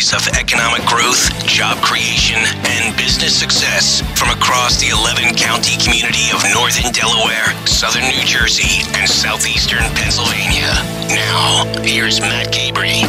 stories of economic growth, job creation, and business success from across the 11 county community of northern Delaware, southern New Jersey, and southeastern Pennsylvania. Now, here's Matt Cabrey.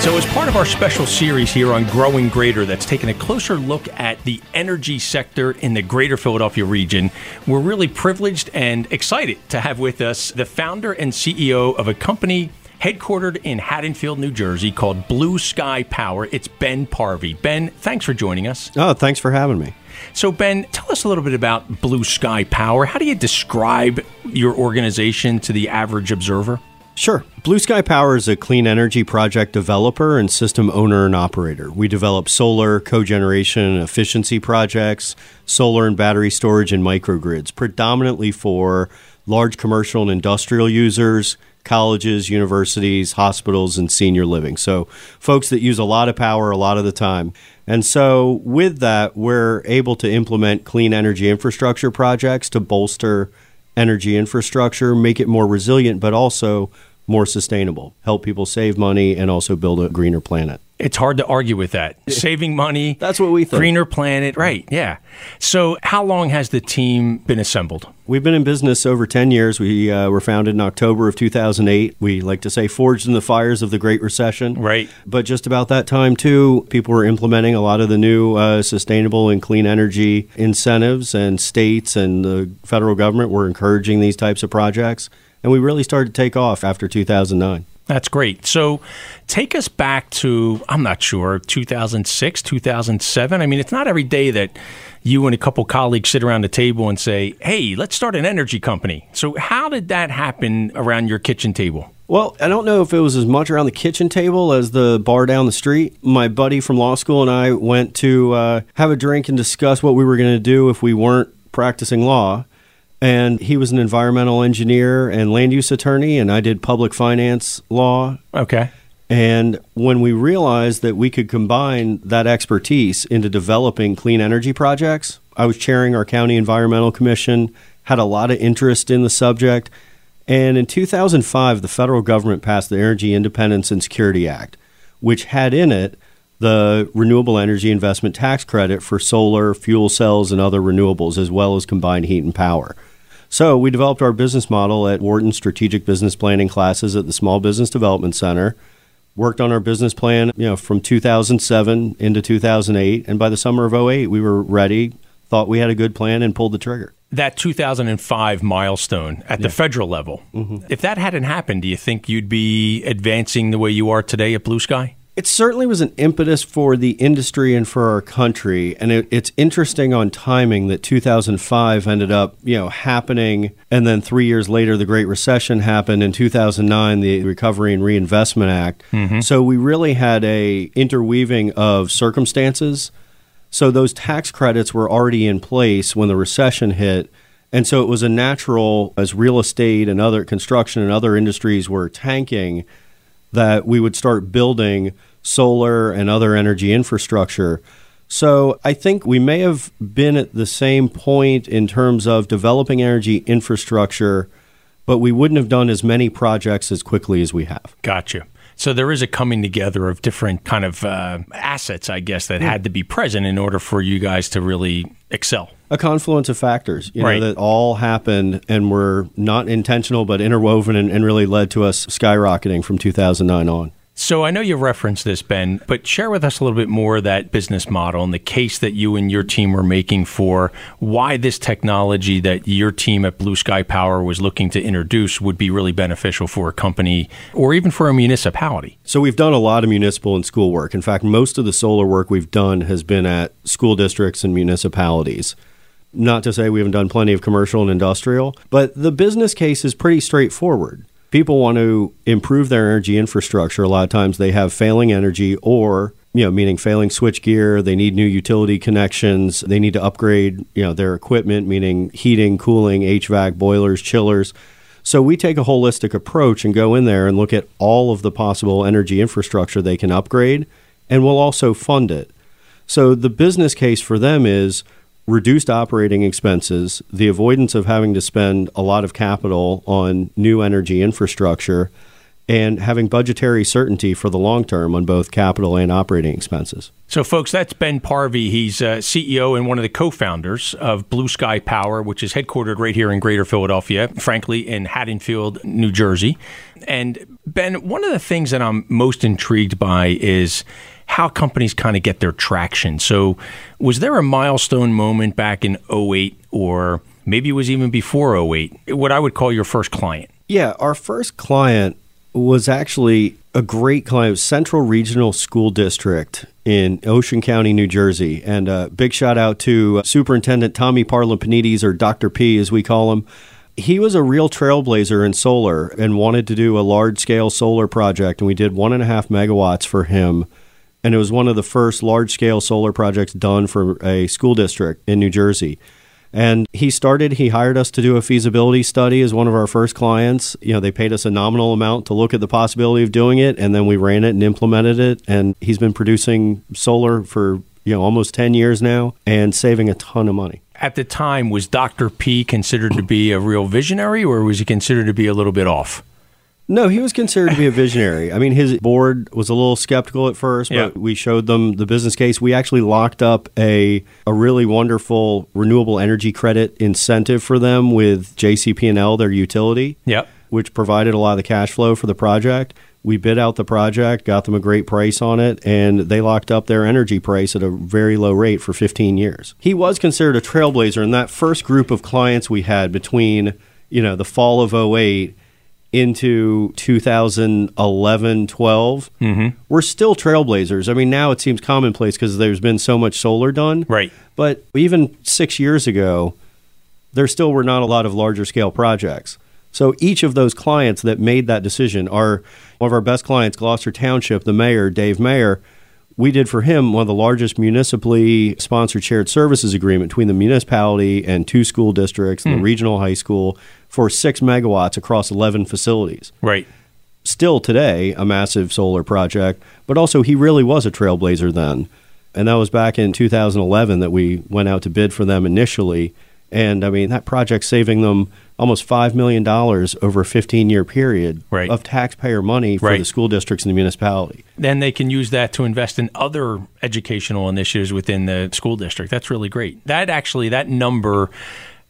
So, as part of our special series here on Growing Greater, that's taking a closer look at the energy sector in the greater Philadelphia region, we're really privileged and excited to have with us the founder and CEO of a company headquartered in Haddonfield, New Jersey, called Blue Sky Power. It's Ben Parvey. Ben, thanks for joining us. Oh, thanks for having me. So, Ben, tell us a little bit about Blue Sky Power. How do you describe your organization to the average observer? Sure. Blue Sky Power is a clean energy project developer and system owner and operator. We develop solar, cogeneration, efficiency projects, solar and battery storage, and microgrids, predominantly for large commercial and industrial users, colleges, universities, hospitals, and senior living. So, folks that use a lot of power a lot of the time. And so, with that, we're able to implement clean energy infrastructure projects to bolster energy infrastructure, make it more resilient, but also more sustainable, help people save money, and also build a greener planet. It's hard to argue with that. Saving money. That's what we think. Greener planet. Right. Yeah. So, how long has the team been assembled? We've been in business over 10 years. We uh, were founded in October of 2008. We like to say forged in the fires of the Great Recession. Right. But just about that time, too, people were implementing a lot of the new uh, sustainable and clean energy incentives, and states and the federal government were encouraging these types of projects. And we really started to take off after 2009. That's great. So take us back to, I'm not sure, 2006, 2007. I mean, it's not every day that you and a couple colleagues sit around the table and say, hey, let's start an energy company. So, how did that happen around your kitchen table? Well, I don't know if it was as much around the kitchen table as the bar down the street. My buddy from law school and I went to uh, have a drink and discuss what we were going to do if we weren't practicing law and he was an environmental engineer and land use attorney, and I did public finance law. Okay. And when we realized that we could combine that expertise into developing clean energy projects, I was chairing our county environmental commission, had a lot of interest in the subject. And in 2005, the federal government passed the Energy Independence and Security Act, which had in it the renewable energy investment tax credit for solar, fuel cells, and other renewables, as well as combined heat and power. So we developed our business model at Wharton Strategic Business Planning classes at the Small Business Development Center. Worked on our business plan, you know, from 2007 into 2008, and by the summer of 08, we were ready. Thought we had a good plan and pulled the trigger. That 2005 milestone at the federal level. Mm-hmm. If that hadn't happened, do you think you'd be advancing the way you are today at Blue Sky? It certainly was an impetus for the industry and for our country, and it, it's interesting on timing that 2005 ended up, you know, happening, and then three years later, the Great Recession happened. In 2009, the Recovery and Reinvestment Act. Mm-hmm. So we really had a interweaving of circumstances. So those tax credits were already in place when the recession hit. And so it was a natural, as real estate and other construction and other industries were tanking, that we would start building solar and other energy infrastructure. So I think we may have been at the same point in terms of developing energy infrastructure, but we wouldn't have done as many projects as quickly as we have. Gotcha. So there is a coming together of different kind of uh, assets, I guess, that yeah. had to be present in order for you guys to really excel. A confluence of factors, you right. know, that all happened and were not intentional but interwoven and, and really led to us skyrocketing from 2009 on. So I know you referenced this, Ben, but share with us a little bit more that business model and the case that you and your team were making for why this technology that your team at Blue Sky Power was looking to introduce would be really beneficial for a company or even for a municipality. So we've done a lot of municipal and school work. In fact, most of the solar work we've done has been at school districts and municipalities. Not to say we haven't done plenty of commercial and industrial, but the business case is pretty straightforward people want to improve their energy infrastructure. A lot of times they have failing energy or you know, meaning failing switch gear, they need new utility connections, they need to upgrade, you know, their equipment, meaning heating, cooling, HVAC, boilers, chillers. So we take a holistic approach and go in there and look at all of the possible energy infrastructure they can upgrade, and we'll also fund it. So the business case for them is reduced operating expenses, the avoidance of having to spend a lot of capital on new energy infrastructure, and having budgetary certainty for the long term on both capital and operating expenses. So, folks, that's Ben Parvey. He's uh, CEO and one of the co founders of Blue Sky Power, which is headquartered right here in Greater Philadelphia, frankly, in Haddonfield, New Jersey. And, Ben, one of the things that I'm most intrigued by is how companies kind of get their traction. So, was there a milestone moment back in 08 or maybe it was even before 08, what I would call your first client? Yeah, our first client was actually a great client, Central Regional School District in Ocean County, New Jersey. And a big shout out to uh, Superintendent Tommy Parlapanides, or Dr. P as we call him. He was a real trailblazer in solar and wanted to do a large scale solar project. And we did one and a half megawatts for him. And it was one of the first large scale solar projects done for a school district in New Jersey. And he started, he hired us to do a feasibility study as one of our first clients. You know, they paid us a nominal amount to look at the possibility of doing it, and then we ran it and implemented it. And he's been producing solar for, you know, almost 10 years now and saving a ton of money. At the time, was Dr. P considered to be a real visionary, or was he considered to be a little bit off? No, he was considered to be a visionary. I mean, his board was a little skeptical at first, but yeah. we showed them the business case. We actually locked up a a really wonderful renewable energy credit incentive for them with JCP&L, their utility. Yep. Which provided a lot of the cash flow for the project. We bid out the project, got them a great price on it, and they locked up their energy price at a very low rate for 15 years. He was considered a trailblazer in that first group of clients we had between, you know, the fall of 08 into 2011 12 mm-hmm. we're still trailblazers. I mean now it seems commonplace because there's been so much solar done. Right. But even six years ago there still were not a lot of larger scale projects. So each of those clients that made that decision are one of our best clients gloucester township the mayor dave mayer. We did for him one of the largest municipally sponsored shared services agreement between the municipality and two school districts and the regional high school for six megawatts across 11 facilities. Right. Still today, a massive solar project, but also he really was a trailblazer then. And that was back in 2011 that we went out to bid for them initially. And I mean, that project saving them almost $5 million over a 15 year period right. of taxpayer money for right. the school districts and the municipality. Then they can use that to invest in other educational initiatives within the school district. That's really great. That actually, that number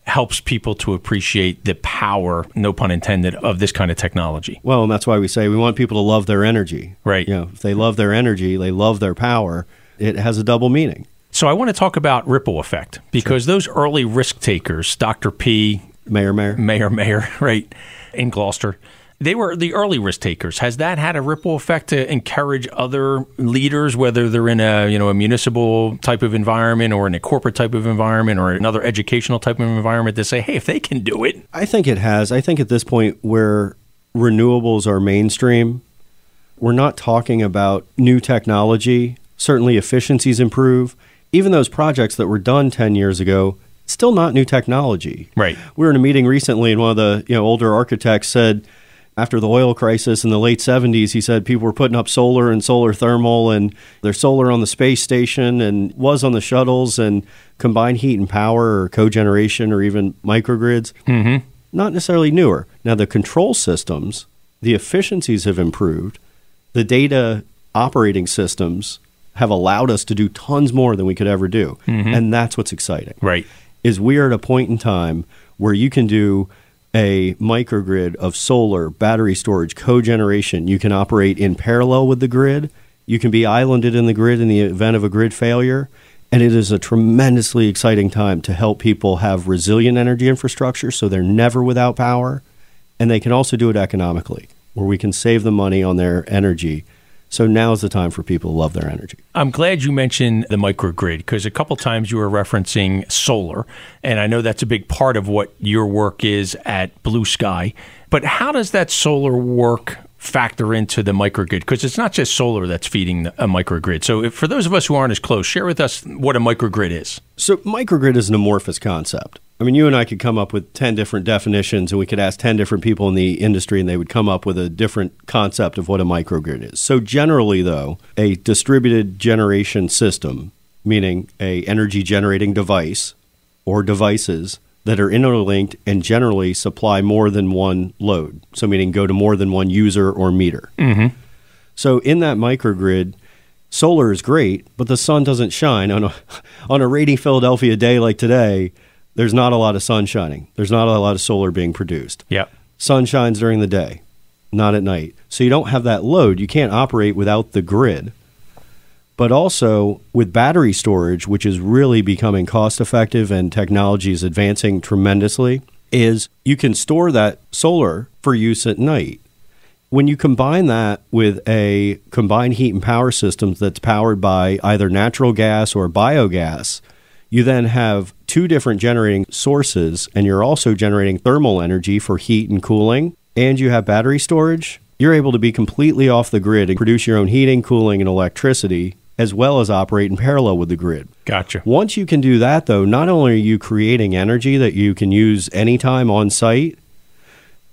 helps people to appreciate the power, no pun intended, of this kind of technology. Well, and that's why we say we want people to love their energy. Right. You know, if they love their energy, they love their power, it has a double meaning. So I want to talk about ripple effect because sure. those early risk takers, Dr. P, Mayor Mayer, Mayor Mayer, right, in Gloucester, they were the early risk takers. Has that had a ripple effect to encourage other leaders, whether they're in a you know a municipal type of environment or in a corporate type of environment or another educational type of environment, to say, hey, if they can do it? I think it has. I think at this point where renewables are mainstream, we're not talking about new technology. Certainly, efficiencies improve. Even those projects that were done ten years ago still not new technology. Right. We were in a meeting recently, and one of the you know older architects said after the oil crisis in the late 70s, he said people were putting up solar and solar thermal, and there's solar on the space station and was on the shuttles, and combined heat and power or cogeneration or even microgrids. Mm-hmm. Not necessarily newer. Now, the control systems, the efficiencies have improved, the data operating systems have allowed us to do tons more than we could ever do. Mm-hmm. And that's what's exciting. Right. Is we are at a point in time where you can do a microgrid of solar, battery storage, cogeneration. You can operate in parallel with the grid. You can be islanded in the grid in the event of a grid failure. And it is a tremendously exciting time to help people have resilient energy infrastructure so they're never without power. And they can also do it economically, where we can save them money on their energy so now is the time for people to love their energy. I'm glad you mentioned the microgrid because a couple times you were referencing solar, and I know that's a big part of what your work is at Blue Sky. But how does that solar work factor into the microgrid? Because it's not just solar that's feeding a microgrid. So, if, for those of us who aren't as close, share with us what a microgrid is. So, microgrid is an amorphous concept. I mean, you and I could come up with 10 different definitions and we could ask 10 different people in the industry and they would come up with a different concept of what a microgrid is. So generally though, a distributed generation system, meaning a energy generating device or devices that are interlinked and generally supply more than one load. So, meaning go to more than one user or meter. Mm-hmm. So, in that microgrid, solar is great, but the sun doesn't shine on a on a rainy Philadelphia day like today. There's not a lot of sun shining. There's not a lot of solar being produced. Yep. Sun shines during the day, not at night. So you don't have that load. You can't operate without the grid. But also with battery storage, which is really becoming cost effective and technology is advancing tremendously, is you can store that solar for use at night. When you combine that with a combined heat and power system that's powered by either natural gas or biogas, you then have two different generating sources, and you're also generating thermal energy for heat and cooling, and you have battery storage. You're able to be completely off the grid and produce your own heating, cooling, and electricity, as well as operate in parallel with the grid. Gotcha. Once you can do that, though, not only are you creating energy that you can use anytime on site,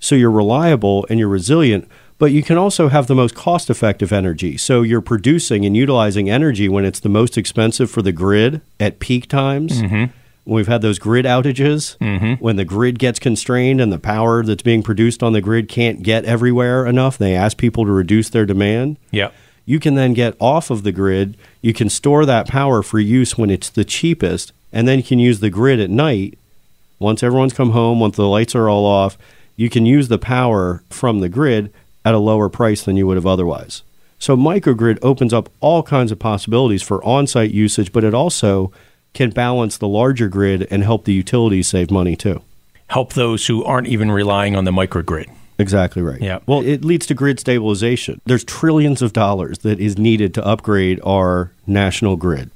so you're reliable and you're resilient, but you can also have the most cost effective energy. So you're producing and utilizing energy when it's the most expensive for the grid at peak times. Mm-hmm. We've had those grid outages Mhm. when the grid gets constrained and the power that's being produced on the grid can't get everywhere enough. They ask people to reduce their demand. Yep. You can then get off of the grid. You can store that power for use when it's the cheapest, and then you can use the grid at night. Once everyone's come home, once the lights are all off, you can use the power from the grid at a lower price than you would have otherwise. So microgrid opens up all kinds of possibilities for on-site usage, but it also can balance the larger grid and help the utilities save money too. Help those who aren't even relying on the microgrid. Exactly right. Yeah. Well, it leads to grid stabilization. There's trillions of dollars that is needed to upgrade our national grid.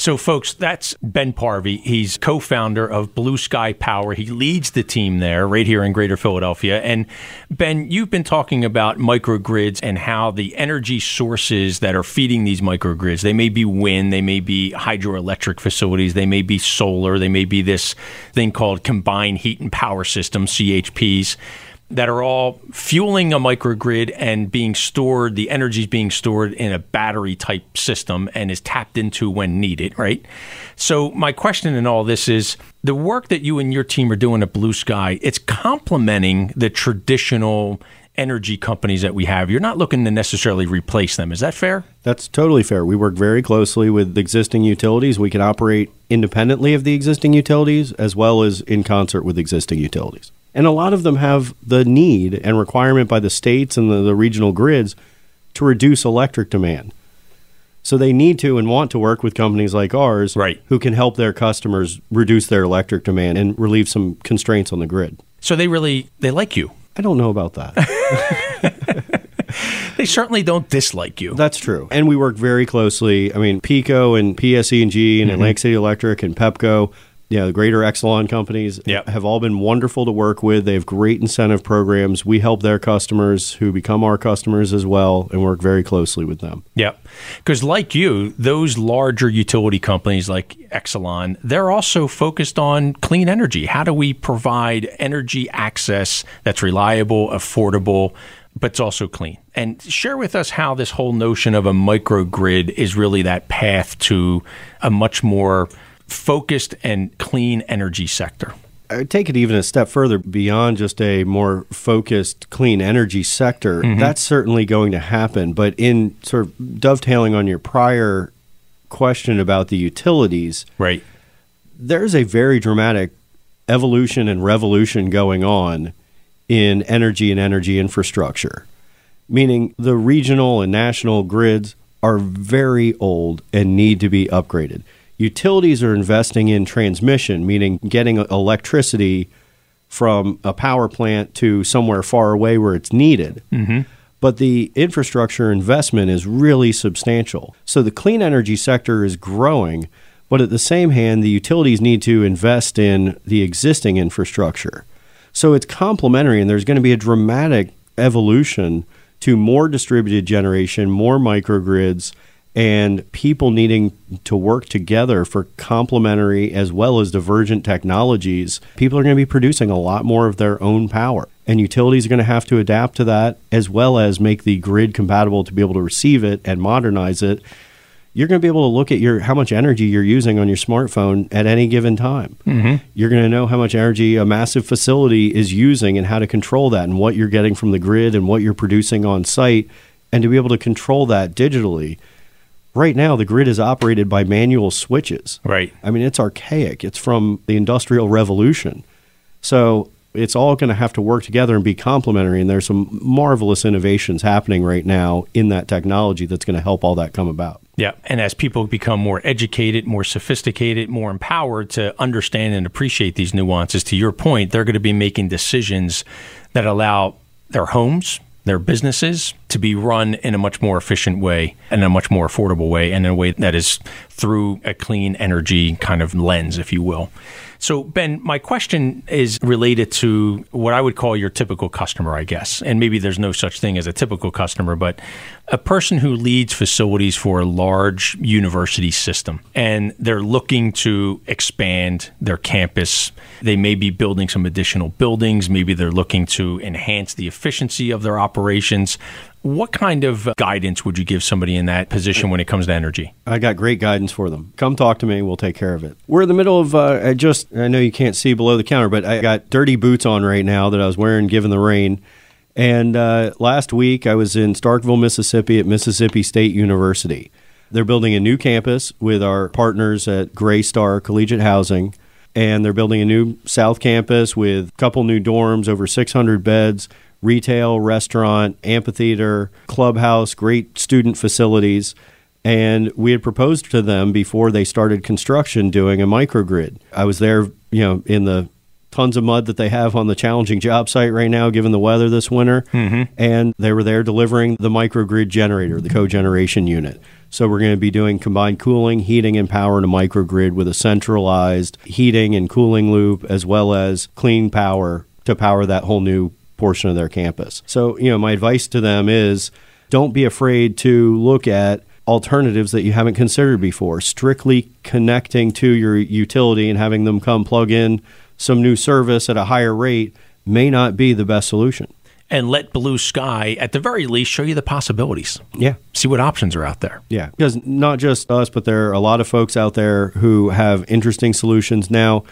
So, folks, that's Ben Parvey. He's co founder of Blue Sky Power. He leads the team there right here in Greater Philadelphia. And, Ben, you've been talking about microgrids and how the energy sources that are feeding these microgrids, they may be wind, they may be hydroelectric facilities, they may be solar, they may be this thing called combined heat and power systems, CHPs that are all fueling a microgrid and being stored, the energy is being stored in a battery type system and is tapped into when needed, right? So, my question in all this is the work that you and your team are doing at Blue Sky, it's complementing the traditional energy companies that we have. You're not looking to necessarily replace them. Is that fair? That's totally fair. We work very closely with existing utilities. We can operate independently of the existing utilities as well as in concert with existing utilities. And a lot of them have the need and requirement by the states and the, the regional grids to reduce electric demand. So they need to and want to work with companies like ours Right. who can help their customers reduce their electric demand and relieve some constraints on the grid. So they really they like you. I don't know about that. They certainly don't dislike you. That's true. And we work very closely. I mean, PECO and PSE&G and mm-hmm. Atlantic City Electric and Pepco, know, the greater Exelon companies Yep. have all been wonderful to work with. They have great incentive programs. We help their customers who become our customers as well and work very closely with them. Yep. Because, like you, those larger utility companies like Exelon, they're also focused on clean energy. How do we provide energy access that's reliable, affordable, but it's also clean? And share with us how this whole notion of a microgrid is really that path to a much more focused and clean energy sector. I would take it even a step further beyond just a more focused clean energy sector. Mm-hmm. That's certainly going to happen. But in sort of dovetailing on your prior question about the utilities, Right. there's a very dramatic evolution and revolution going on in energy and energy infrastructure, meaning the regional and national grids are very old and need to be upgraded. Utilities are investing in transmission, meaning getting electricity from a power plant to somewhere far away where it's needed. Mm-hmm. But the infrastructure investment is really substantial. So the clean energy sector is growing, but at the same hand, the utilities need to invest in the existing infrastructure. So it's complementary, and there's going to be a dramatic evolution to more distributed generation, more microgrids, and people needing to work together for complementary as well as divergent technologies. People are going to be producing a lot more of their own power. And utilities are going to have to adapt to that as well as make the grid compatible to be able to receive it and modernize it you're going to be able to look at your how much energy you're using on your smartphone at any given time. Mm-hmm. You're going to know how much energy a massive facility is using and how to control that and what you're getting from the grid and what you're producing on site and to be able to control that digitally. Right now the grid is operated by manual switches. Right. I mean it's archaic. It's from the industrial revolution. So it's all going to have to work together and be complementary. And there's some marvelous innovations happening right now in that technology that's going to help all that come about. Yeah. And as people become more educated, more sophisticated, more empowered to understand and appreciate these nuances, to your point, they're going to be making decisions that allow their homes, their businesses to be run in a much more efficient way and a much more affordable way and in a way that is through a clean energy kind of lens, if you will. So, Ben, my question is related to what I would call your typical customer, I guess. And maybe there's no such thing as a typical customer, but a person who leads facilities for a large university system and they're looking to expand their campus. They may be building some additional buildings, maybe they're looking to enhance the efficiency of their operations. What kind of guidance would you give somebody in that position when it comes to energy? I got great guidance for them. Come talk to me. We'll take care of it. We're in the middle of, uh, I just, I know you can't see below the counter, but I got dirty boots on right now that I was wearing given the rain. And uh, last week I was in Starkville, Mississippi at Mississippi State University. They're building a new campus with our partners at Greystar Collegiate Housing. And they're building a new South Campus with a couple new dorms, over 600 beds retail, restaurant, amphitheater, clubhouse, great student facilities. And we had proposed to them before they started construction doing a microgrid. I was there, you know, in the tons of mud that they have on the challenging job site right now, given the weather this winter. Mm-hmm. And they were there delivering the microgrid generator, the cogeneration unit. So we're going to be doing combined cooling, heating, and power in a microgrid with a centralized heating and cooling loop, as well as clean power to power that whole new portion of their campus. So, you know, my advice to them is don't be afraid to look at alternatives that you haven't considered before. Strictly connecting to your utility and having them come plug in some new service at a higher rate may not be the best solution. And let Blue Sky, at the very least, show you the possibilities. Yeah. See what options are out there. Yeah. Because not just us, but there are a lot of folks out there who have interesting solutions. Now,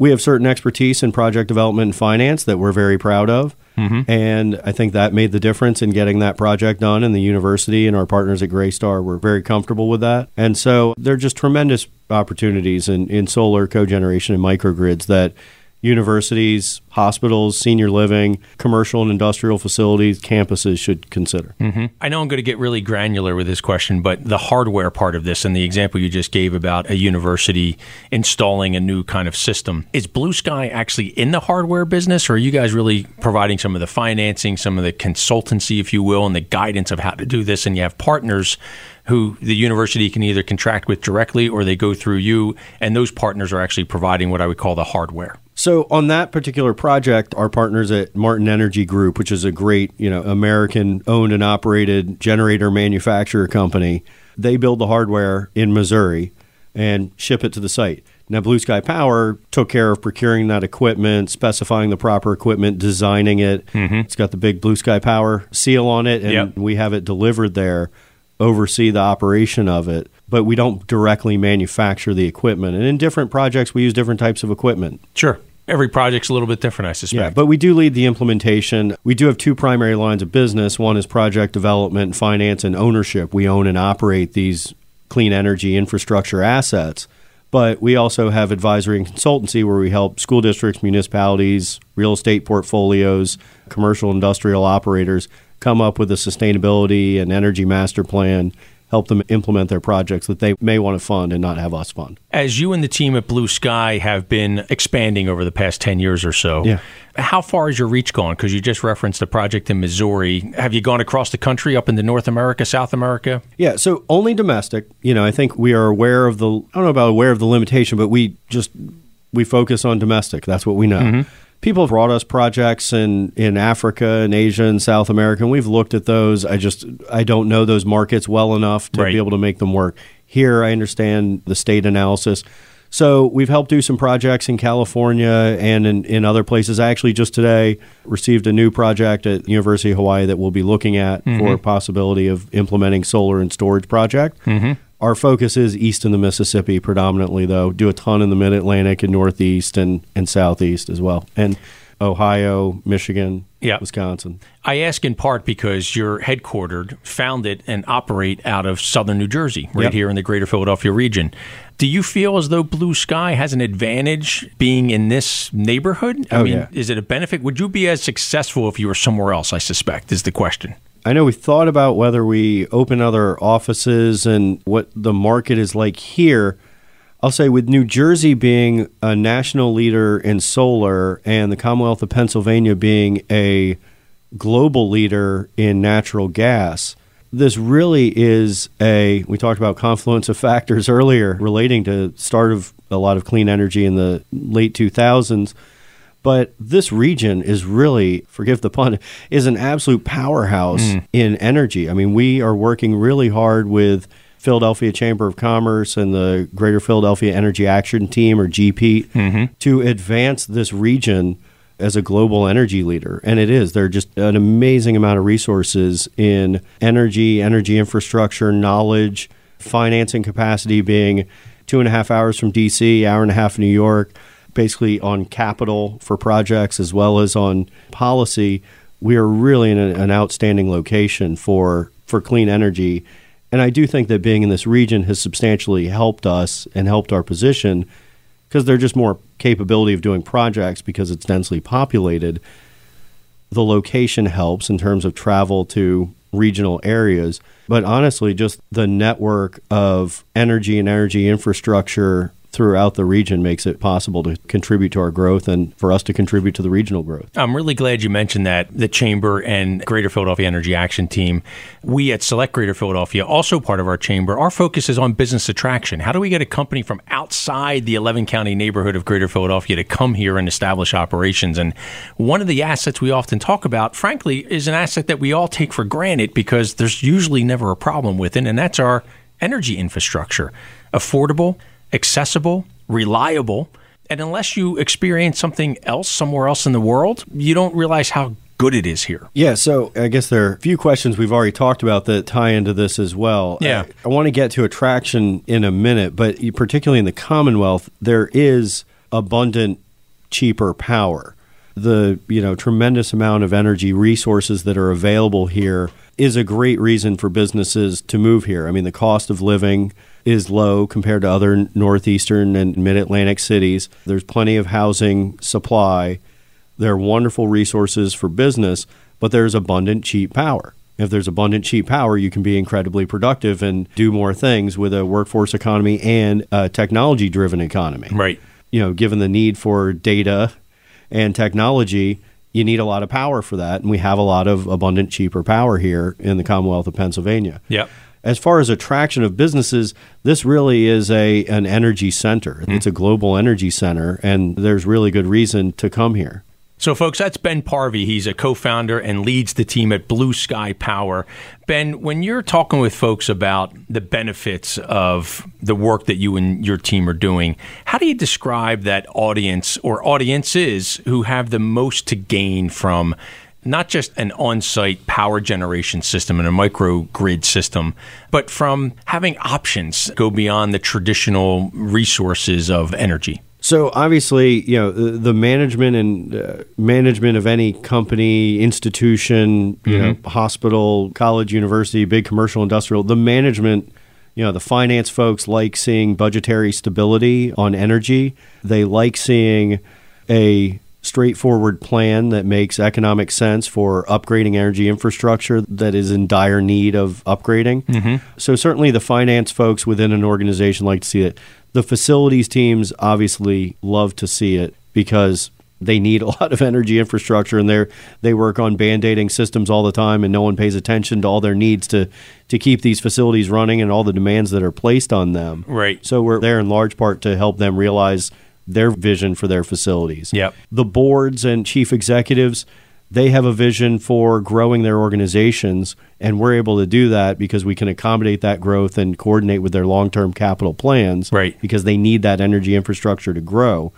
we have certain expertise in project development and finance that we're very proud of. Mm-hmm. And I think that made the difference in getting that project done. And the university and our partners at Greystar were very comfortable with that. And so they're just tremendous opportunities in, in solar cogeneration and microgrids that universities, hospitals, senior living, commercial and industrial facilities, campuses should consider. Mm-hmm. I know I'm going to get really granular with this question, but the hardware part of this and the example you just gave about a university installing a new kind of system, is Blue Sky actually in the hardware business, or are you guys really providing some of the financing, some of the consultancy, if you will, and the guidance of how to do this? And you have partners who the university can either contract with directly or they go through you, and those partners are actually providing what I would call the hardware. So on that particular project, our partners at Martin Energy Group, which is a great, you know, American owned and operated generator manufacturer company, they build the hardware in Missouri and ship it to the site. Now, Blue Sky Power took care of procuring that equipment, specifying the proper equipment, designing it. Mm-hmm. It's got the big Blue Sky Power seal on it, and yep. we have it delivered there, oversee the operation of it but we don't directly manufacture the equipment. And in different projects, we use different types of equipment. Sure every project's a little bit different, I suspect. Yeah, but we do lead the implementation. We do have two primary lines of business. One is project development, finance, and ownership. We own and operate these clean energy infrastructure assets. But we also have advisory and consultancy where we help school districts, municipalities, real estate portfolios, commercial industrial operators come up with a sustainability and energy master plan help them implement their projects that they may want to fund and not have us fund. As you and the team at Blue Sky have been expanding over the past 10 years or so, yeah. how far has your reach gone? Because you just referenced a project in Missouri. Have you gone across the country, up into North America, South America? Yeah, so only domestic. You know, I think we are aware of the, I don't know about aware of the limitation, but we just, we focus on domestic. That's what we know. Mm-hmm people have brought us projects in, in Africa and Asia and South America, and we've looked at those. I just I don't know those markets well enough to right. be able to make them work. Here, I understand the state analysis. So we've helped do some projects in California and in, in other places. I actually just today received a new project at University of Hawaii that we'll be looking at mm-hmm. for a possibility of implementing solar and storage project. Mm-hmm. Our focus is east in the Mississippi predominantly, though. Do a ton in the Mid Atlantic and Northeast and, and Southeast as well. And Ohio, Michigan, Yep. Wisconsin. I ask in part because you're headquartered, founded, and operate out of southern New Jersey, right Yep. here in the greater Philadelphia region. Do you feel as though Blue Sky has an advantage being in this neighborhood? I Oh, mean, yeah. is it a benefit? Would you be as successful if you were somewhere else, I suspect, is the question. I know we thought about whether we open other offices and what the market is like here. I'll say with New Jersey being a national leader in solar and the Commonwealth of Pennsylvania being a global leader in natural gas, this really is a we talked about confluence of factors earlier relating to start of a lot of clean energy in the late 2000s but this region is really, forgive the pun, is an absolute powerhouse mm. in energy. I mean, we are working really hard with Philadelphia Chamber of Commerce and the Greater Philadelphia Energy Action Team, or GP, mm-hmm. to advance this region as a global energy leader. And it is. There are just an amazing amount of resources in energy, energy infrastructure, knowledge, financing capacity being two and a half hours from DC, hour and a half in New York basically on capital for projects as well as on policy, we are really in an outstanding location for for clean energy. And I do think that being in this region has substantially helped us and helped our position because there's just more capability of doing projects because it's densely populated. The location helps in terms of travel to regional areas, but honestly, just the network of energy and energy infrastructure throughout the region makes it possible to contribute to our growth and for us to contribute to the regional growth. I'm really glad you mentioned that the Chamber and Greater Philadelphia Energy Action Team. We at Select Greater Philadelphia, also part of our chamber, our focus is on business attraction. How do we get a company from outside the 11 county neighborhood of Greater Philadelphia to come here and establish operations? And one of the assets we often talk about, frankly, is an asset that we all take for granted because there's usually never a problem with it, and that's our energy infrastructure. Affordable, accessible, reliable, and unless you experience something else somewhere else in the world, you don't realize how good it is here. Yeah, so I guess there are a few questions we've already talked about that tie into this as well. Yeah. I, I want to get to attraction in a minute, but particularly in the Commonwealth, there is abundant, cheaper power. The you know tremendous amount of energy resources that are available here is a great reason for businesses to move here. I mean, the cost of living is low compared to other northeastern and mid-Atlantic cities. There's plenty of housing supply. There are wonderful resources for business, but there's abundant cheap power. If there's abundant cheap power, you can be incredibly productive and do more things with a workforce economy and a technology driven economy. Right. You know, given the need for data and technology, you need a lot of power for that. And we have a lot of abundant cheaper power here in the Commonwealth of Pennsylvania. Yep. As far as attraction of businesses, this really is a an energy center. Hmm. It's a global energy center, and there's really good reason to come here. So, folks, that's Ben Parvey. He's a co founder and leads the team at Blue Sky Power. Ben, when you're talking with folks about the benefits of the work that you and your team are doing, how do you describe that audience or audiences who have the most to gain from not just an on site power generation system and a microgrid system, but from having options go beyond the traditional resources of energy? So obviously, you know, the, management and uh, management of any company, institution, you know, hospital, college, university, big commercial, industrial, the management, you know, the finance folks like seeing budgetary stability on energy. They like seeing a straightforward plan that makes economic sense for upgrading energy infrastructure that is in dire need of upgrading. Mm-hmm. So certainly the finance folks within an organization like to see it. The facilities teams obviously love to see it because they need a lot of energy infrastructure and they they work on band-aiding systems all the time and no one pays attention to all their needs to to keep these facilities running and all the demands that are placed on them. Right. So we're there in large part to help them realize their vision for their facilities. Yep. The boards and chief executives, they have a vision for growing their organizations, and we're able to do that because we can accommodate that growth and coordinate with their long-term capital plans. Right. Because they need that energy infrastructure to grow.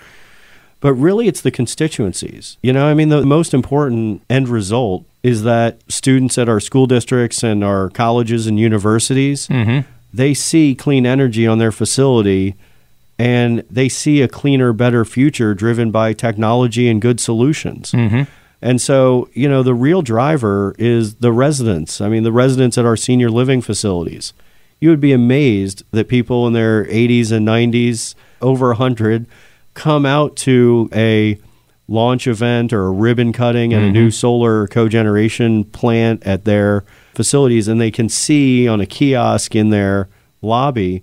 But really, it's the constituencies. You know, I mean, the most important end result is that students at our school districts and our colleges and universities mm-hmm. they see clean energy on their facility and they see a cleaner, better future driven by technology and good solutions. Mm-hmm. And so, you know, the real driver is the residents. I mean, the residents at our senior living facilities. You would be amazed that people in their 80s and 90s, over 100, come out to a launch event or a ribbon cutting at a new solar cogeneration plant at their facilities and they can see on a kiosk in their lobby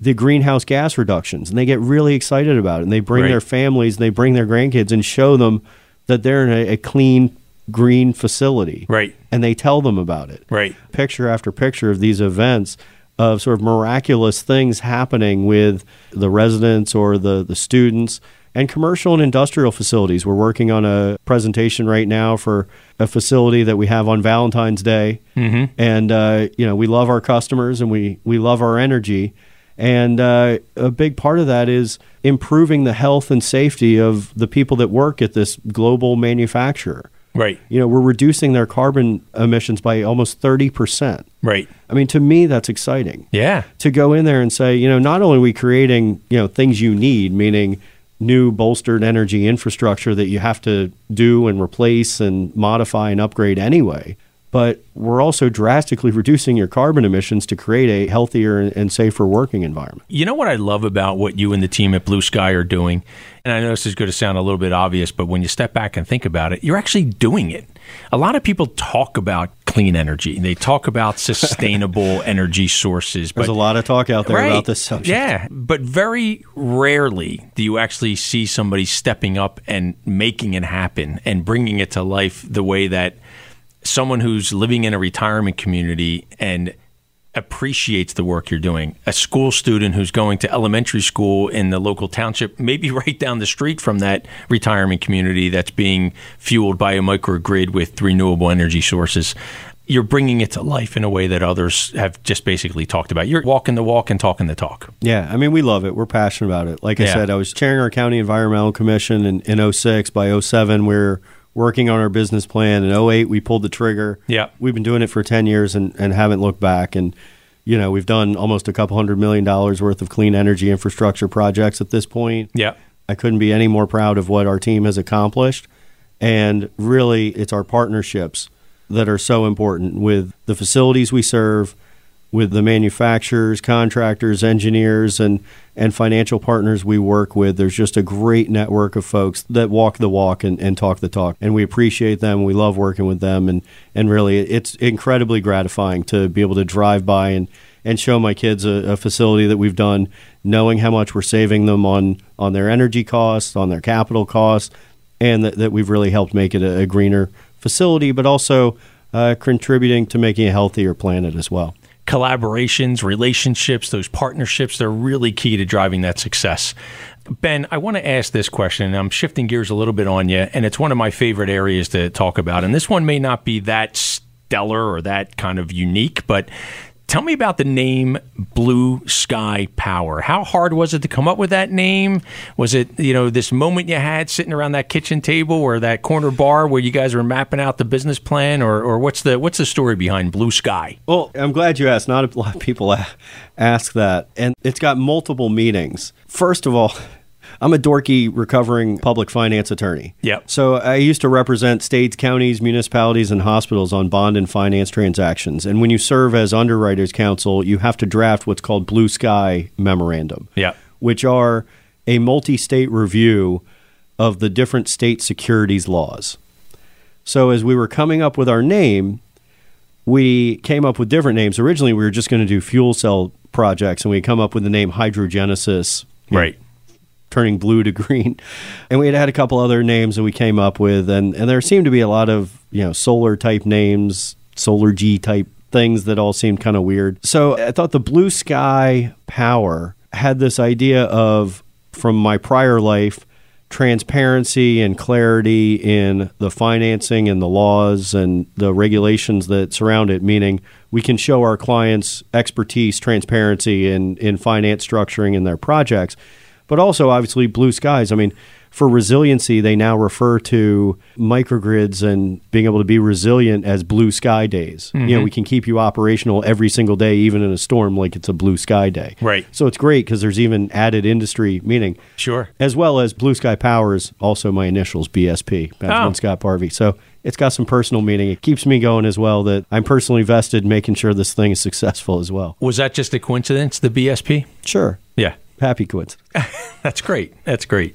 the greenhouse gas reductions and they get really excited about it and they bring Right. their families and they bring their grandkids and show them that they're in a, a clean green facility Right. and they tell them about it Right. picture after picture of these events of sort of miraculous things happening with the residents or the, the students and commercial and industrial facilities. We're working on a presentation right now for a facility that we have on Valentine's Day. Mm-hmm. And, uh, you know, we love our customers and we, we love our energy. And uh, a big part of that is improving the health and safety of the people that work at this global manufacturer. Right. You know, we're reducing their carbon emissions by almost 30%. Right. I mean, to me, that's exciting. Yeah. To go in there and say, you know, not only are we creating, you know, things you need, meaning new bolstered energy infrastructure that you have to do and replace and modify and upgrade anyway, but we're also drastically reducing your carbon emissions to create a healthier and safer working environment. You know what I love about what you and the team at Blue Sky are doing? And I know this is going to sound a little bit obvious, but when you step back and think about it, you're actually doing it. A lot of people talk about clean energy. They talk about sustainable energy sources. There's a lot of talk out there Right. about this subject. Yeah, but very rarely do you actually see somebody stepping up and making it happen and bringing it to life the way that someone who's living in a retirement community and appreciates the work you're doing. A school student who's going to elementary school in the local township, maybe right down the street from that retirement community that's being fueled by a microgrid with renewable energy sources. You're bringing it to life in a way that others have just basically talked about. You're walking the walk and talking the talk. Yeah, I mean, we love it. We're passionate about it. Like I Yeah. said, I was chairing our county environmental commission in, in 06. By 07, we are working on our business plan. In 08, we pulled the trigger. Yeah. We've been doing it for 10 years and, and haven't looked back. And, you know, we've done almost a couple hundred million dollars worth of clean energy infrastructure projects at this point. Yeah. I couldn't be any more proud of what our team has accomplished. And really, it's our partnerships that are so important with the facilities we serve, with the manufacturers, contractors, engineers, and, and financial partners we work with. There's just a great network of folks that walk the walk and, and talk the talk. And we appreciate them. We love working with them. And, and really, it's incredibly gratifying to be able to drive by and, and show my kids a, a facility that we've done, knowing how much we're saving them on, on their energy costs, on their capital costs, and that, that we've really helped make it a, a greener facility, but also uh, contributing to making a healthier planet as well. Collaborations, relationships, those partnerships, they're really key to driving that success. Ben, I want to ask this question, and I'm shifting gears a little bit on you, and it's one of my favorite areas to talk about. And this one may not be that stellar or that kind of unique, but tell me about the name Blue Sky Power. How hard was it to come up with that name? Was it, you know, this moment you had sitting around that kitchen table or that corner bar where you guys were mapping out the business plan, or, or what's the what's the story behind Blue Sky? Well, I'm glad you asked. Not a lot of people ask that. And it's got multiple meanings. First of all, I'm a dorky recovering public finance attorney. Yep. So I used to represent states, counties, municipalities, and hospitals on bond and finance transactions. And when you serve as underwriters counsel, you have to draft what's called Blue Sky Memorandum. Yep. Which are a multi state review of the different state securities laws. So as we were coming up with our name, we came up with different names. Originally, we were just going to do fuel cell projects, and we come up with the name Hydrogenesis, Right. Turning blue to green. And we had had a couple other names that we came up with, and, and there seemed to be a lot of you know solar type names, solar G type things that all seemed kind of weird. So I thought the blue sky power had this idea of from my prior life transparency and clarity in the financing and the laws and the regulations that surround it, meaning we can show our clients expertise, transparency in, in finance structuring in their projects. But also obviously blue skies. I mean, for resiliency, they now refer to microgrids and being able to be resilient as blue sky days. You know, mm-hmm. we can keep you operational every single day, even in a storm, like it's a blue sky day. Right. So it's great because there's even added industry meaning. Sure. As well as Blue Sky Powers, also my initials, BSP, Benjamin Oh. Scott Parvey. So it's got some personal meaning. It keeps me going as well that I'm personally vested making sure this thing is successful as well. Was that just a coincidence, the BSP? Sure. Yeah. Happy coincidence. That's great. That's great.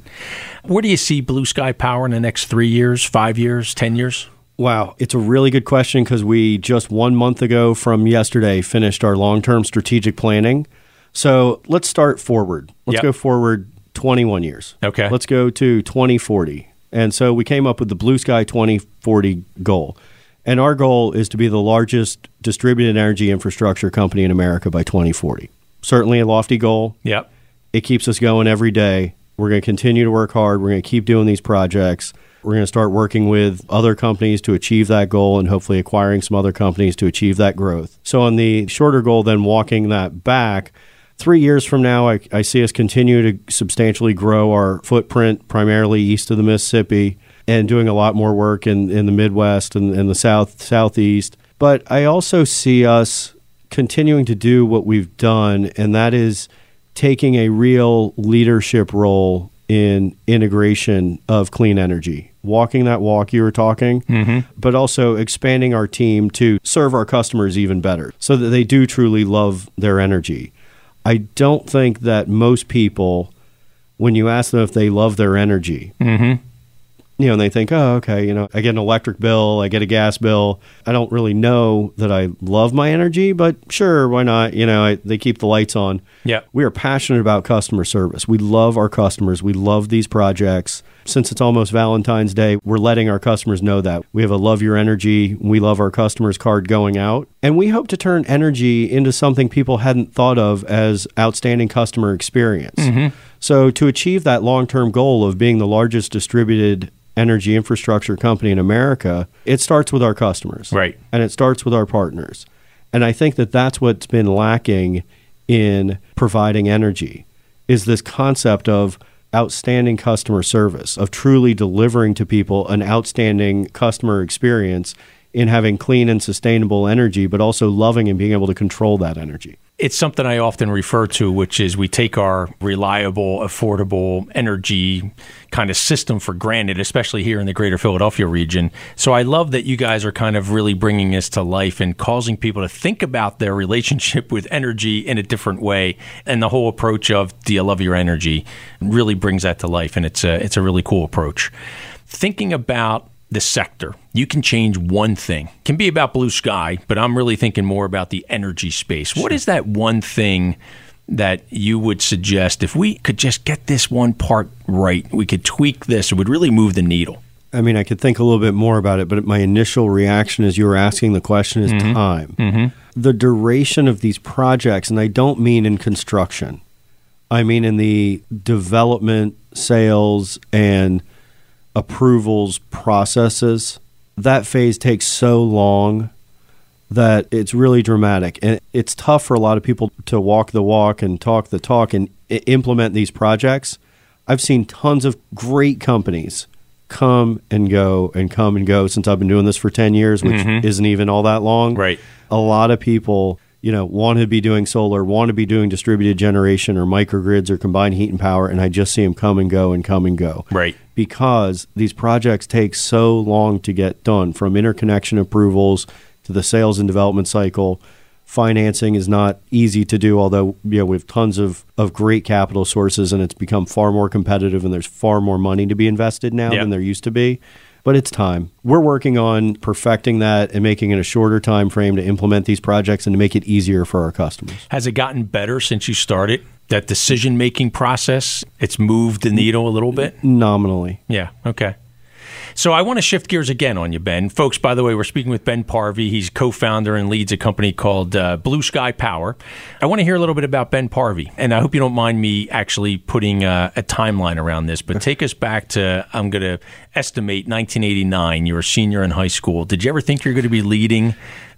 Where do you see Blue Sky Power in the next three years, five years, 10 years? Wow, it's a really good question because we just one month ago from yesterday finished our long term strategic planning. So let's start forward. Let's Yep. go forward 21 years. Okay. Let's go to 2040. And so we came up with the Blue Sky 2040 goal. And our goal is to be the largest distributed energy infrastructure company in America by 2040. Certainly a lofty goal Yep. It keeps us going every day. We're going to continue to work hard. We're going to keep doing these projects. We're going to start working with other companies to achieve that goal and hopefully acquiring some other companies to achieve that growth. So, on the shorter goal, then walking that back, three years from now, I, I see us continue to substantially grow our footprint, primarily east of the Mississippi, and doing a lot more work in, in the Midwest and, and the South, Southeast. But I also see us continuing to do what we've done, and that is taking a real leadership role in integration of clean energy, walking that walk you were talking, mm-hmm. but also expanding our team to serve our customers even better so that they do truly love their energy. I don't think that most people, when you ask them if they love their energy, mm-hmm. You know, and they think, oh, okay, you know, I get an electric bill, I get a gas bill. I don't really know that I love my energy, but sure, why not? You know, I, they keep the lights on. Yeah. We are passionate about customer service. We love our customers. We love these projects. Since it's almost Valentine's Day, we're letting our customers know that. We have a Love Your Energy, We Love Our Customers card going out. And we hope to turn energy into something people hadn't thought of as outstanding customer experience. Mm-hmm. So, to achieve that long term goal of being the largest distributed energy infrastructure company in America, it starts with our customers. Right. And it starts with our partners. And I think that that's what's been lacking in providing energy is this concept of outstanding customer service, of truly delivering to people an outstanding customer experience in having clean and sustainable energy, but also loving and being able to control that energy. It's something I often refer to, which is we take our reliable, affordable energy kind of system for granted, especially here in the greater Philadelphia region. So I love that you guys are kind of really bringing this to life and causing people to think about their relationship with energy in a different way. And the whole approach of Do you love your energy really brings that to life. And it's a, it's a really cool approach. Thinking about the sector. You can change one thing. It can be about blue sky, but I'm really thinking more about the energy space. What is that one thing that you would suggest if we could just get this one part right, we could tweak this, it would really move the needle? I mean, I could think a little bit more about it, but my initial reaction as you were asking the question is mm-hmm. time. Mm-hmm. The duration of these projects, and I don't mean in construction, I mean in the development, sales, and approvals processes. That phase takes so long that it's really dramatic. And it's tough for a lot of people to walk the walk and talk the talk and implement these projects. I've seen tons of great companies come and go and come and go since I've been doing this for 10 years, which mm-hmm. isn't even all that long. Right. A lot of people, you know, want to be doing solar, want to be doing distributed generation or microgrids or combined heat and power, and I just see them come and go and come and go Right. because these projects take so long to get done from interconnection approvals to the sales and development cycle. Financing is not easy to do, although you know, we have tons of, of great capital sources and it's become far more competitive and there's far more money to be invested now Yep. than there used to be. But it's time. We're working on perfecting that and making it a shorter time frame to implement these projects and to make it easier for our customers. Has it gotten better since you started? That decision making process, it's moved the needle a little bit? Nominally. Yeah. Okay. So I want to shift gears again on you, Ben. Folks, by the way, we're speaking with Ben Parvey. He's co-founder and leads a company called uh, Blue Sky Power. I want to hear a little bit about Ben Parvey, and I hope you don't mind me actually putting uh, a timeline around this. But take us back to I'm going to estimate 1989. You were a senior in high school. Did you ever think you're going to be leading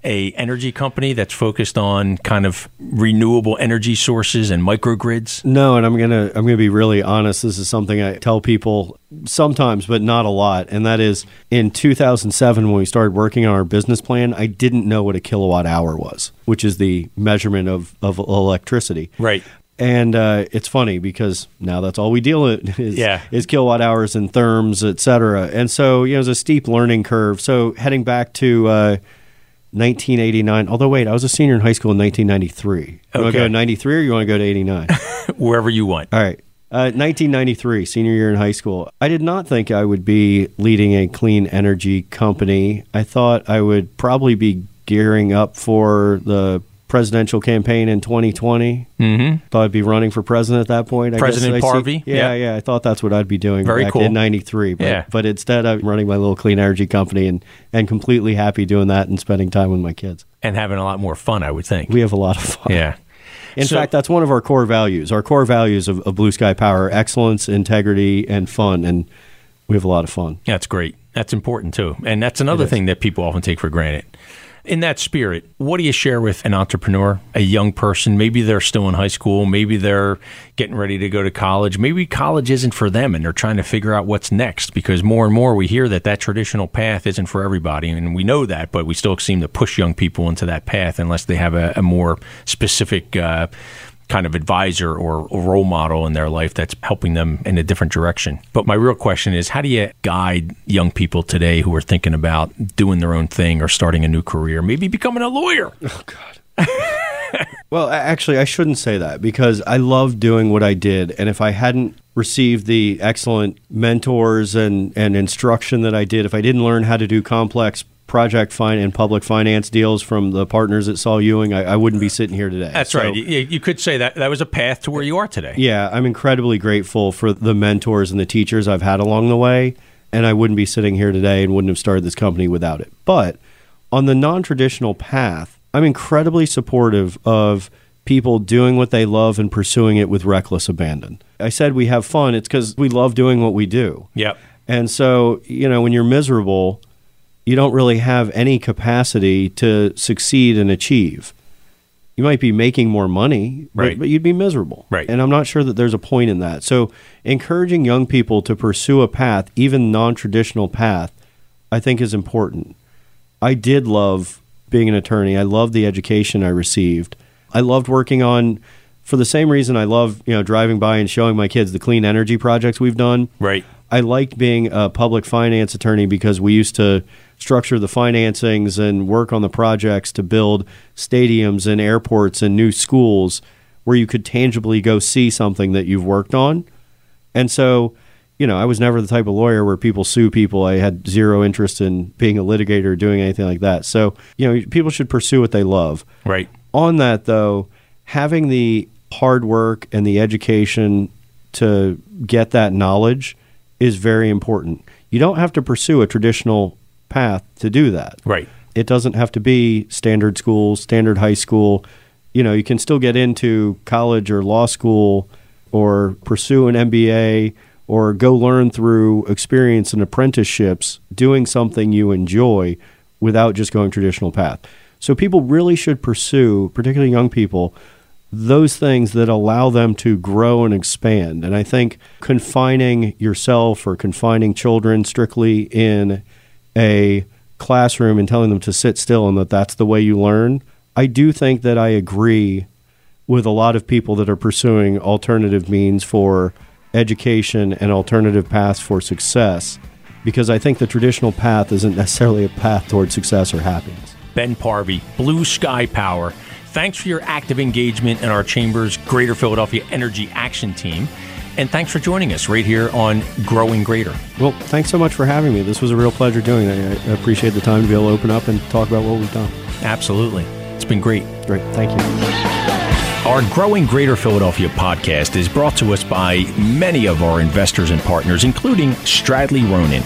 a energy company that's focused on kind of renewable energy sources and microgrids? No, and I'm gonna I'm gonna be really honest. This is something I tell people sometimes, but not a lot. And that is in 2007 when we started working on our business plan, I didn't know what a kilowatt hour was, which is the measurement of of electricity. Right. And uh, it's funny because now that's all we deal with is, Yeah. is kilowatt hours and therms, et cetera. And so, you know, it's a steep learning curve. So heading back to uh, 1989, although wait, I was a senior in high school in 1993. You want to Okay. go to 93 or you want to go to 89? Wherever you want. All right. Uh, 1993, senior year in high school. I did not think I would be leading a clean energy company. I thought I would probably be gearing up for the presidential campaign in 2020. Mm-hmm. Thought I'd be running for president at that point. I President guess Parvey? Yeah, Yeah. yeah, I thought that's what I'd be doing Very back cool. in '93. But, Yeah. but instead, I'm running my little clean energy company and and completely happy doing that and spending time with my kids. And having a lot more fun, I would think. We have a lot of fun. yeah. In So- fact, that's one of our core values. Our core values of, of Blue Sky Power: excellence, integrity, and fun. And we have a lot of fun. That's great. That's important too. And that's another thing that people often take for granted. In that spirit, what do you share with an entrepreneur, a young person? Maybe they're still in high school, maybe they're getting ready to go to college. Maybe college isn't for them and they're trying to figure out what's next because more and more we hear that that traditional path isn't for everybody. And we know that, but we still seem to push young people into that path unless they have a, a more specific uh, kind of advisor or, role model in their life that's helping them in a different direction. But my real question is how do you guide young people today who are thinking about doing their own thing or starting a new career, maybe becoming a lawyer? Oh, God. well, actually, I shouldn't say that because I love doing what I did, and if I hadn't received the excellent mentors and, and instruction that I did, if I didn't learn how to do complex project fin- and public finance deals from the partners at Saul Ewing, I, I wouldn't be sitting here today. That's So- right. You, you could say that that was a path to where you are today. Yeah, I'm incredibly grateful for the mentors and the teachers I've had along the way, and I wouldn't be sitting here today and wouldn't have started this company without it. But on the non traditional path, I'm incredibly supportive of people doing what they love and pursuing it with reckless abandon. I said we have fun, it's because we love doing what we do. Yep. And so, you know, when you're miserable, you don't really have any capacity to succeed and achieve. You might be making more money, but- but, you'd be miserable. Right. And I'm not sure that there's a point in that. So, encouraging young people to pursue a path, even non traditional path, I think is important. I did love being an attorney. I loved the education I received. I loved working on, for the same reason I love, you know, driving by and showing my kids the clean energy projects we've done. Right. I liked being a public finance attorney because we used to structure the financings and work on the projects to build stadiums and airports and new schools where you could tangibly go see something that you've worked on. And so, you know, I was never the type of lawyer where people sue people. I had zero interest in being a litigator or doing anything like that. So, you know, people should pursue what they love Right. on that though having the hard work and the education to get that knowledge is very important you don't have to pursue a traditional path to do that Right. it doesn't have to be standard school standard high school you know you can still get into college or law school or pursue an MBA or go learn through experience and apprenticeships doing something you enjoy without just going traditional path. So people really should pursue, particularly young people, those things that allow them to grow and expand. And I think confining yourself or confining children strictly in a classroom and telling them to sit still and that that's the way you learn, I do think that I agree with a lot of people that are pursuing alternative means for education and alternative paths for success because I think the traditional path isn't necessarily a path toward success or happiness. Ben Parvey, Blue Sky Power. Thanks for your active engagement in our Chamber's Greater Philadelphia Energy Action Team. And thanks for joining us right here on Growing Greater. Well, thanks so much for having me. This was a real pleasure doing it. I appreciate the time to be able to open up and talk about what we've done. Absolutely. It's been great. Great. Thank you. Our Growing Greater Philadelphia podcast is brought to us by many of our investors and partners, including Stradley Ronon.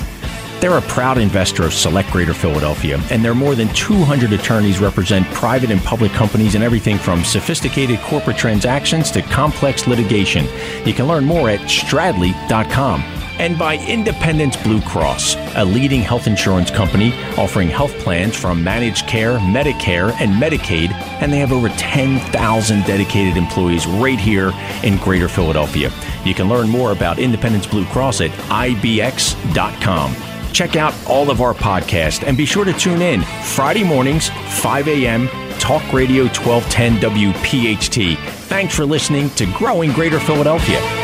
They're a proud investor of Select Greater Philadelphia, and their more than 200 attorneys represent private and public companies in everything from sophisticated corporate transactions to complex litigation. You can learn more at stradley.com. and by Independence Blue Cross, a leading health insurance company offering health plans from managed care, Medicare, and Medicaid, and they have over 10,000 dedicated employees right here in Greater Philadelphia. You can learn more about Independence Blue Cross at ibx.com. Check out all of our podcasts and be sure to tune in Friday mornings, 5 a.m., Talk Radio 1210 WPHT. Thanks for listening to Growing Greater Philadelphia.